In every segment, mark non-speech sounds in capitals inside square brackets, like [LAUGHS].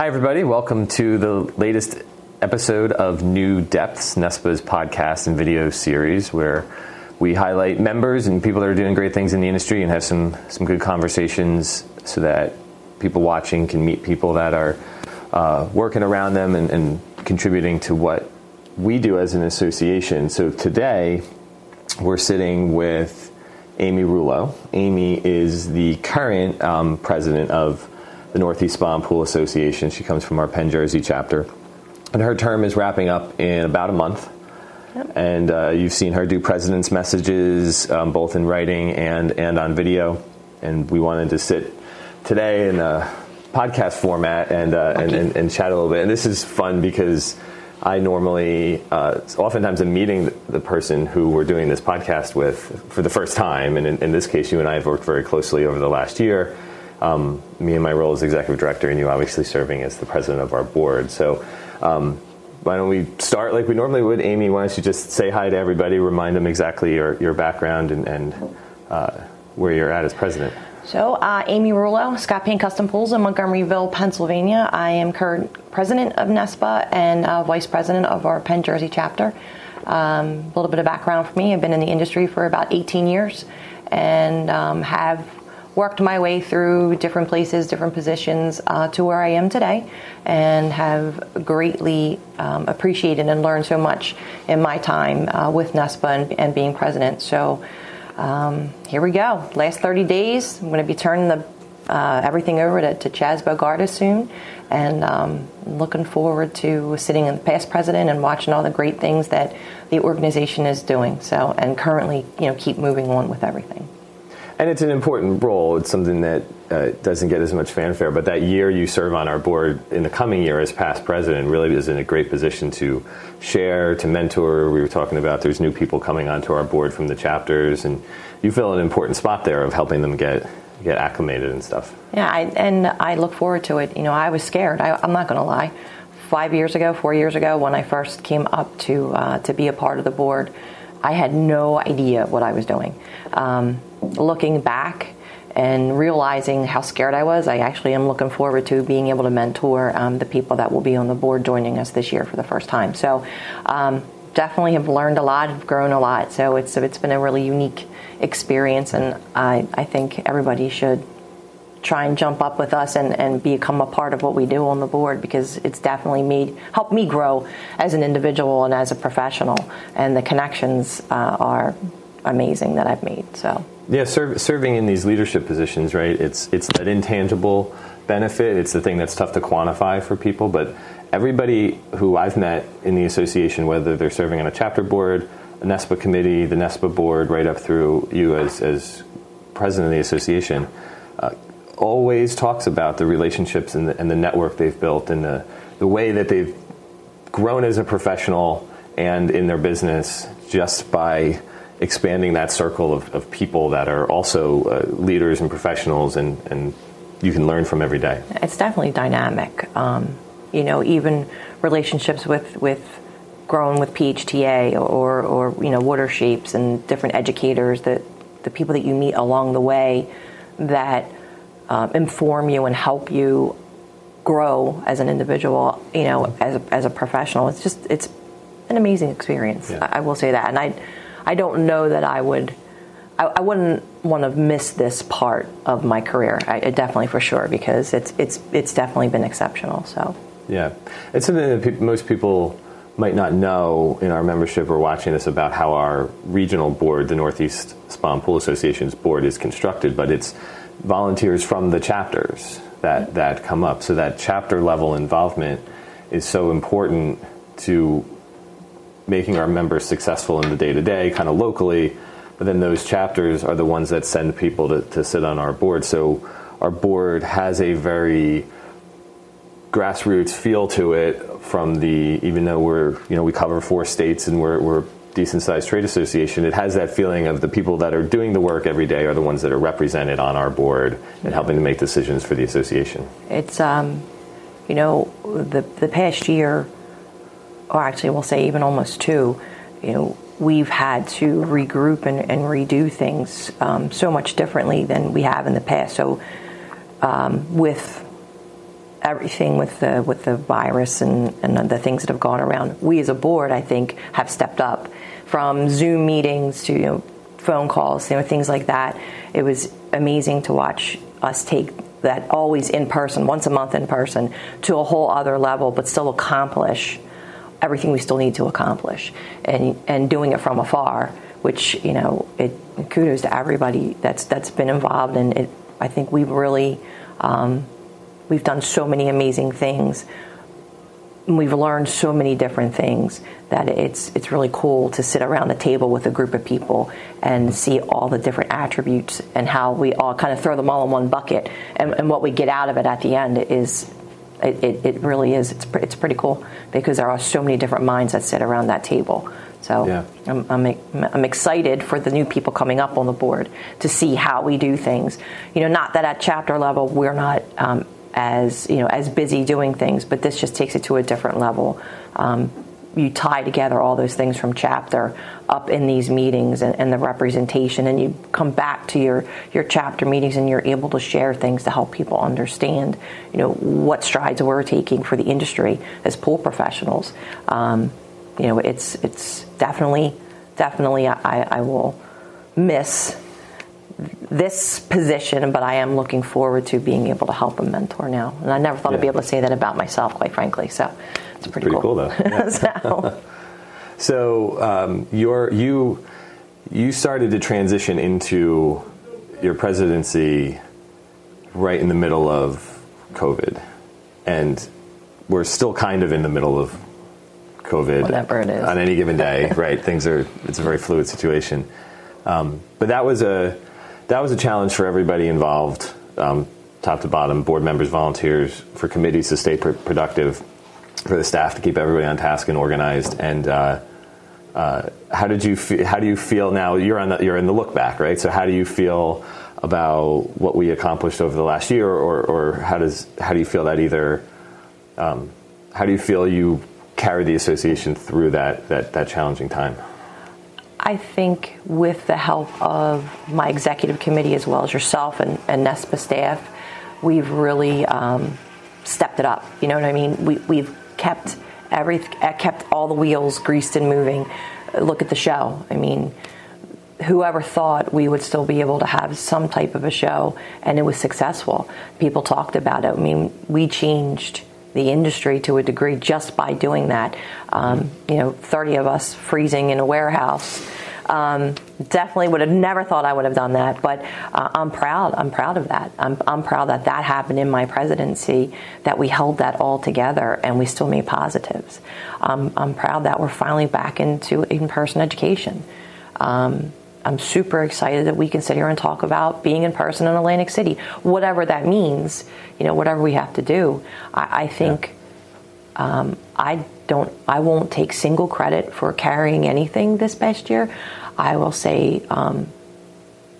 Hi, everybody. Welcome to the latest episode of New Depths, NESPA's podcast and video series, where we highlight members and people that are doing great things in the industry and have some, some good conversations so that people watching can meet people that are uh, working around them and, and contributing to what we do as an association. So today, we're sitting with Amy Rulo. Amy is the current um, president of the Northeast Spa and Pool Association. She comes from our Penn Jersey chapter. And her term is wrapping up in about a month. Yep. And uh, you've seen her do president's messages um, both in writing and, and on video. And we wanted to sit today in a podcast format and, uh, and, and, and chat a little bit. And this is fun because I normally, uh, oftentimes, am meeting the person who we're doing this podcast with for the first time. And in, in this case, you and I have worked very closely over the last year. Um, me and my role as executive director, and you obviously serving as the president of our board. So, um, why don't we start like we normally would? Amy, why don't you just say hi to everybody, remind them exactly your, your background and, and uh, where you're at as president? So, uh, Amy Rulo, Scott Payne Custom Pools in Montgomeryville, Pennsylvania. I am current president of NESPA and uh, vice president of our Penn Jersey chapter. Um, a little bit of background for me I've been in the industry for about 18 years and um, have worked my way through different places, different positions uh, to where I am today, and have greatly um, appreciated and learned so much in my time uh, with NESPA and, and being president. So, um, here we go. Last 30 days, I'm going to be turning the uh, everything over to, to Chaz Bogardus soon, and um, looking forward to sitting in the past president and watching all the great things that the organization is doing. So, and currently, you know, keep moving on with everything. And it's an important role. It's something that uh, doesn't get as much fanfare. But that year you serve on our board in the coming year as past president really is in a great position to share, to mentor. We were talking about there's new people coming onto our board from the chapters, and you fill an important spot there of helping them get get acclimated and stuff. Yeah, I, and I look forward to it. You know, I was scared. I, I'm not going to lie. Five years ago, four years ago, when I first came up to uh, to be a part of the board, I had no idea what I was doing. Um, looking back and realizing how scared I was, I actually am looking forward to being able to mentor um, the people that will be on the board joining us this year for the first time. So, um, definitely have learned a lot, have grown a lot. So it's it's been a really unique experience, and I I think everybody should try and jump up with us and, and become a part of what we do on the board because it's definitely made helped me grow as an individual and as a professional and the connections uh, are amazing that I've made so yeah serve, serving in these leadership positions right it's it's that intangible benefit. It's the thing that's tough to quantify for people but everybody who I've met in the association whether they're serving on a chapter board a NESPA committee the NESPA board right up through you as, as president of the association uh, always talks about the relationships and the, and the network they've built and the, the way that they've grown as a professional and in their business just by expanding that circle of, of people that are also uh, leaders and professionals and, and you can learn from every day. It's definitely dynamic. Um, you know, even relationships with, with growing with PHTA or, or, you know, water shapes and different educators that the people that you meet along the way that um, inform you and help you grow as an individual, you know, as a, as a professional. It's just it's an amazing experience. Yeah. I, I will say that, and I I don't know that I would. I, I wouldn't want to miss this part of my career. I, I definitely for sure because it's it's it's definitely been exceptional. So yeah, it's something that pe- most people might not know in our membership or watching this about how our regional board, the Northeast Spa and Pool Association's board, is constructed, but it's volunteers from the chapters that, that come up. So that chapter level involvement is so important to making our members successful in the day to day, kind of locally. But then those chapters are the ones that send people to, to sit on our board. So our board has a very grassroots feel to it from the even though we're you know we cover four states and we're, we're decent sized trade association, it has that feeling of the people that are doing the work every day are the ones that are represented on our board and helping to make decisions for the association. it's um, you know the the past year, or actually we'll say even almost two, you know we've had to regroup and, and redo things um, so much differently than we have in the past. So um, with everything with the with the virus and, and the things that have gone around, we as a board, I think, have stepped up from Zoom meetings to you know, phone calls, you know, things like that. It was amazing to watch us take that always in person, once a month in person, to a whole other level, but still accomplish everything we still need to accomplish, and and doing it from afar, which you know, it kudos to everybody that's that's been involved, and it. I think we've really um, we've done so many amazing things. We've learned so many different things that it's it's really cool to sit around the table with a group of people and see all the different attributes and how we all kind of throw them all in one bucket and, and what we get out of it at the end is it, it, it, really is it's, it's pretty cool because there are so many different minds that sit around that table so yeah. I'm, I'm, I'm, excited for the new people coming up on the board to see how we do things. You know, not that at chapter level we're not um, as you know as busy doing things, but this just takes it to a different level. Um, you tie together all those things from chapter up in these meetings and, and, the representation and you come back to your, your chapter meetings and you're able to share things to help people understand you know what strides we're taking for the industry as pool professionals. Um, you know, it's it's definitely definitely I, I will miss this position, but I am looking forward to being able to help a mentor now. And I never thought yeah. I'd be able to say that about myself, quite frankly. So it's pretty, pretty cool. cool though. [LAUGHS] Yeah. so, [LAUGHS] so um, you you started to transition into your presidency right in the middle of COVID, and we're still kind of in the middle of COVID Whatever it is. on any given day, right? Things are it's a very fluid situation. Um, but that was a that was a challenge for everybody involved, um, top to bottom, board members, volunteers, for committees to stay pr- productive, for the staff to keep everybody on task and organized. And uh, uh, how did you fe- how do you feel now? You're on the, you're in the look back, right? So how do you feel about what we accomplished over the last year, or, or how does how do you feel that either? Um, how do you feel you carry the association through that, that, that challenging time? I think with the help of my executive committee as well as yourself and, and NESPA staff, we've really um, stepped it up. You know what I mean? We, we've kept every kept all the wheels greased and moving. Look at the show. I mean, whoever thought we would still be able to have some type of a show, and it was successful. People talked about it. I mean, we changed the industry to a degree just by doing that. Um, you know, 30 of us freezing in a warehouse. Um, definitely would have never thought I would have done that, but uh, I'm proud. I'm proud of that. I'm, I'm, proud that that happened in my presidency, that we held that all together and we still made positives. Um, I'm proud that we're finally back into in person education. Um, I'm super excited that we can sit here and talk about being in person in Atlantic City, whatever that means. You know, whatever we have to do. I, I think yeah. um, I don't. I won't take single credit for carrying anything this past year. I will say um,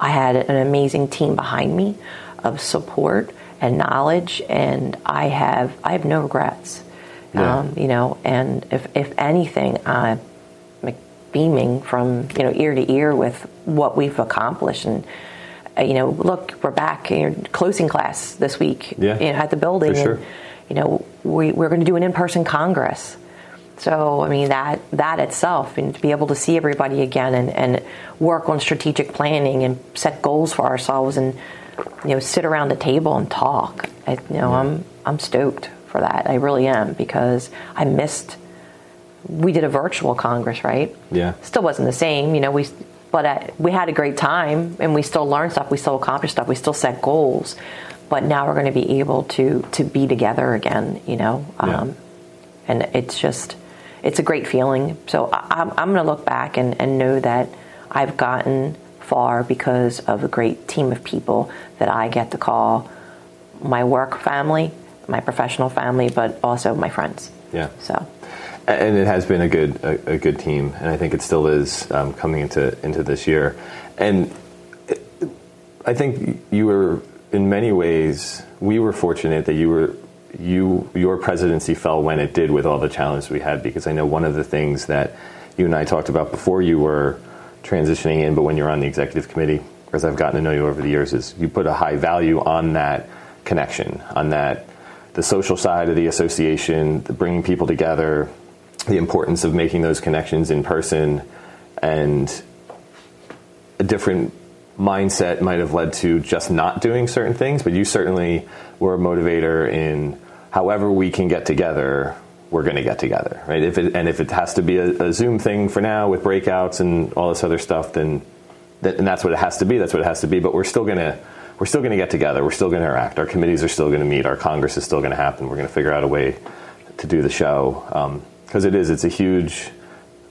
I had an amazing team behind me of support and knowledge, and I have I have no regrets. Yeah. Um, you know, and if if anything, I beaming from you know ear to ear with what we've accomplished and uh, you know look we're back in closing class this week yeah, you know, at the building sure. and you know we, we're going to do an in-person congress so i mean that that itself and to be able to see everybody again and, and work on strategic planning and set goals for ourselves and you know sit around the table and talk I, you know yeah. i'm i'm stoked for that i really am because i missed we did a virtual Congress, right? Yeah. Still wasn't the same, you know. We but uh, we had a great time, and we still learned stuff. We still accomplished stuff. We still set goals, but now we're going to be able to to be together again, you know. Yeah. Um, and it's just it's a great feeling. So I, am I'm going to look back and, and know that I've gotten far because of a great team of people that I get to call my work family, my professional family, but also my friends. Yeah. So and it has been a good a, a, good team, and I think it still is um, coming into into this year. And I think you were in many ways we were fortunate that you were you your presidency fell when it did with all the challenges we had because I know one of the things that you and I talked about before you were transitioning in, but when you're on the executive committee, as I've gotten to know you over the years, is you put a high value on that connection, on that the social side of the association, the bringing people together, the importance of making those connections in person, and a different mindset might have led to just not doing certain things. But you certainly were a motivator in however we can get together. We're going to get together, right? If it, and if it has to be a, a, Zoom thing for now with breakouts and all this other stuff, then that, and that's what it has to be. That's what it has to be. But we're still going to we're still going to get together. We're still going to interact. Our committees are still going to meet. Our Congress is still going to happen. We're going to figure out a way to do the show um, because it is. It's a huge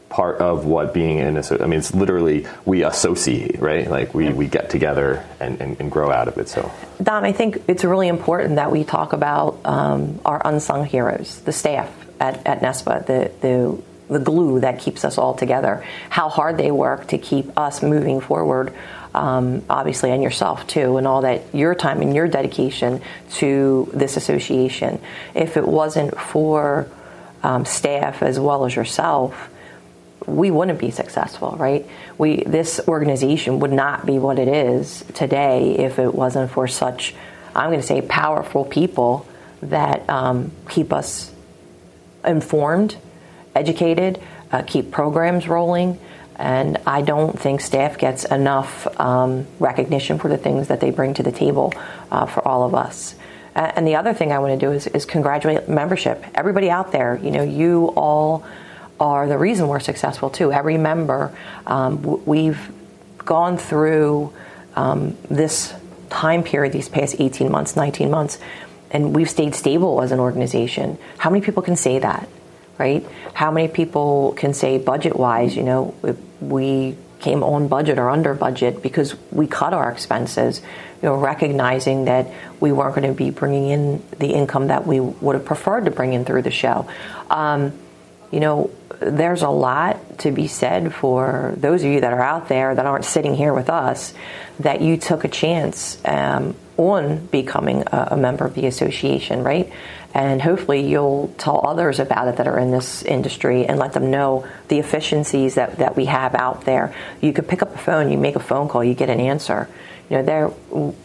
part of what being in. A, I mean, it's literally we associate, right? Like we, we get together and, and, and grow out of it. So, Don, I think it's really important that we talk about um, our unsung heroes, the staff at, at NESPA, the the the glue that keeps us all together. How hard they work to keep us moving forward. Um, obviously, and yourself too, and all that your time and your dedication to this association. If it wasn't for um, staff as well as yourself, we wouldn't be successful, right? We this organization would not be what it is today if it wasn't for such, I'm going to say, powerful people that um, keep us informed, educated, uh, keep programs rolling. And I don't think staff gets enough um, recognition for the things that they bring to the table uh, for all of us. And the other thing I want to do is, is, congratulate membership. Everybody out there, you know, you all are the reason we're successful too. Every member, um, we've gone through um, this time period, these past 18 months, 19 months, and we've stayed stable as an organization. How many people can say that? right? How many people can say budget wise, you know, we came on budget or under budget because we cut our expenses, you know, recognizing that we weren't going to be bringing in the income that we would have preferred to bring in through the show. Um, you know, there's a lot to be said for those of you that are out there that aren't sitting here with us that you took a chance um, on becoming a, a member of the association, right? and hopefully you'll tell others about it that are in this industry and let them know the efficiencies that, that we have out there. You could pick up a phone, you make a phone call, you get an answer. Know, there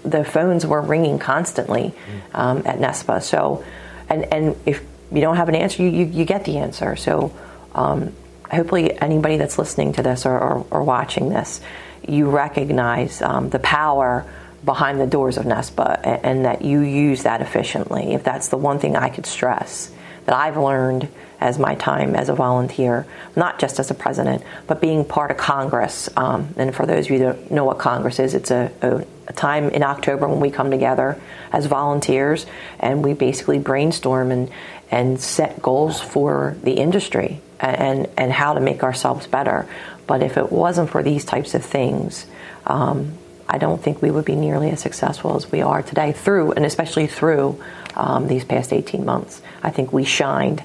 the phones were ringing constantly um, at NESPA. So, and and if you don't have an answer, you, you, you get the answer. So, um, hopefully, anybody that's listening to this or, or, or watching this, you recognize um, the power behind the doors of NESPA and, and that you use that efficiently. If that's the one thing I could stress that I've learned as my time as a volunteer, not just as a president, but being part of Congress. Um, and for those of you that know what Congress is, it's a, a, a, time in October when we come together as volunteers and we basically brainstorm and, and set goals for the industry and, and how to make ourselves better. But if it wasn't for these types of things, um, I don't think we would be nearly as successful as we are today through, and especially through um, these past 18 months. I think we shined,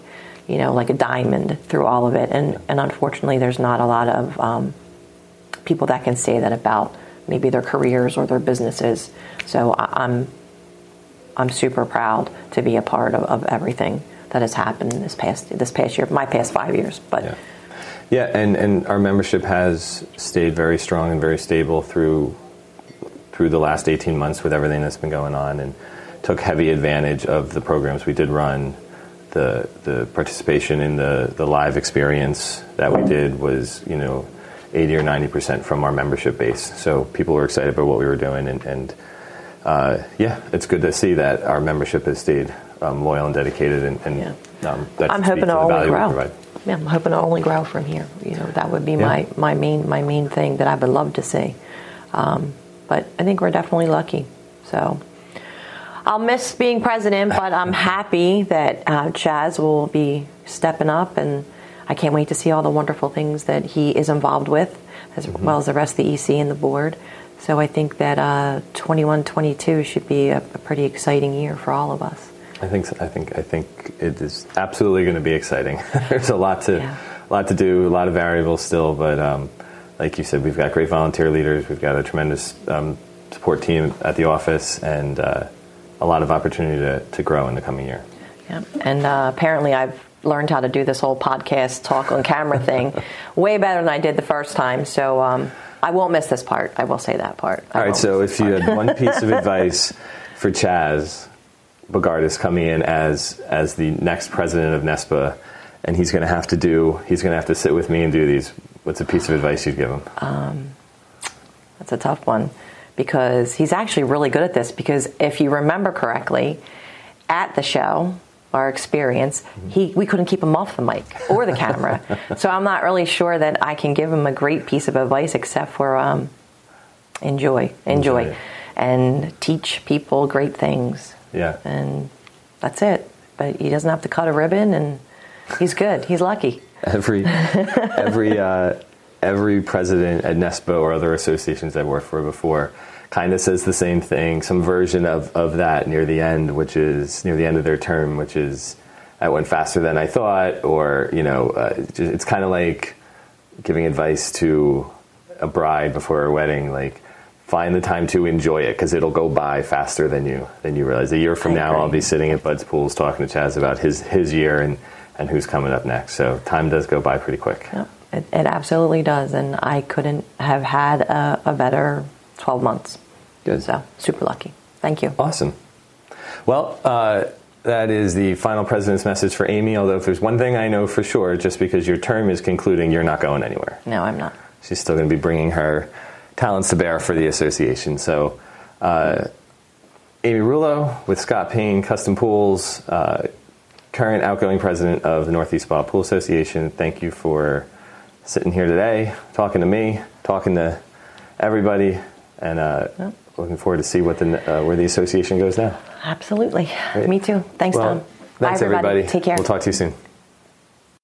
you know, like a diamond through all of it. And, and unfortunately, there's not a lot of um, people that can say that about maybe their careers or their businesses. So I, am I'm super proud to be a part of, of everything that has happened in this past this past year, my past five years. But yeah. Yeah, and, and our membership has stayed very strong and very stable through through the last 18 months with everything that's been going on and took heavy advantage of the programs we did run. The, the participation in the, the live experience that we did was, you know, 80 or 90% from our membership base. So people were excited about what we were doing. And, and uh, yeah, it's good to see that our membership has stayed um, loyal and dedicated. And, and yeah. um, I'm hoping to only grow. Yeah, I'm hoping to only grow from here. You know, that would be yeah. my, my main my main thing that I would love to see. Um, but I think we're definitely lucky. So I'll miss being president, but I'm [LAUGHS] happy that uh, Chaz will be stepping up, and I can't wait to see all the wonderful things that he is involved with, as mm-hmm. well as the rest of the EC and the board. So I think that uh, 21, 22 should be a, a pretty exciting year for all of us. I think so. I think I think it is absolutely going to be exciting. [LAUGHS] There's a lot to yeah. lot to do, a lot of variables still, but um, like you said, we've got great volunteer leaders. We've got a tremendous um, support team at the office, and uh, a lot of opportunity to, to grow in the coming year. Yeah, and uh, apparently I've learned how to do this whole podcast talk on camera thing [LAUGHS] way better than I did the first time. So um, I won't miss this part. I will say that part. I All right. So if you had one [LAUGHS] piece of advice for Chaz Bogardus coming in as as the next president of NESPA, and he's going to have to do. He's going to have to sit with me and do these. What's a piece of advice you'd give him? Um, that's a tough one because he's actually really good at this. Because if you remember correctly, at the show, our experience, he we couldn't keep him off the mic or the camera. [LAUGHS] so I'm not really sure that I can give him a great piece of advice except for um, enjoy, enjoy, enjoy and teach people great things. Yeah. And that's it. But he doesn't have to cut a ribbon, and he's good. He's lucky. Every every uh, every president at NESPA or other associations I've worked for before kind of says the same thing, some version of, of that near the end, which is near the end of their term, which is I went faster than I thought, or you know, uh, it's kind of like giving advice to a bride before her wedding, like find the time to enjoy it because it'll go by faster than you than you realize. A year from I now, agree. I'll be sitting at Bud's Pools talking to Chaz about his his year and and who's coming up next. So time does go by pretty quick. Yep. It, it absolutely does, and I couldn't have had a, a better twelve months. Good. So super lucky. Thank you. Awesome. Well. Uh, that is the final president's message for Amy. Although, if there's one thing I know for sure, just because your term is concluding, you're not going anywhere. No, I'm not. She's still going to be bringing her talents to bear for the association. So, uh, Amy Rulo with Scott Payne Custom Pools, uh, current outgoing president of the Northeast Spa Pool Association. Thank you for sitting here today, talking to me, talking to everybody, and uh, yep. looking forward to see what the uh, where the association goes now. Absolutely, Great. me too. Thanks, well, Tom. Thanks, Bye, everybody. everybody. Take care. We'll talk to you soon.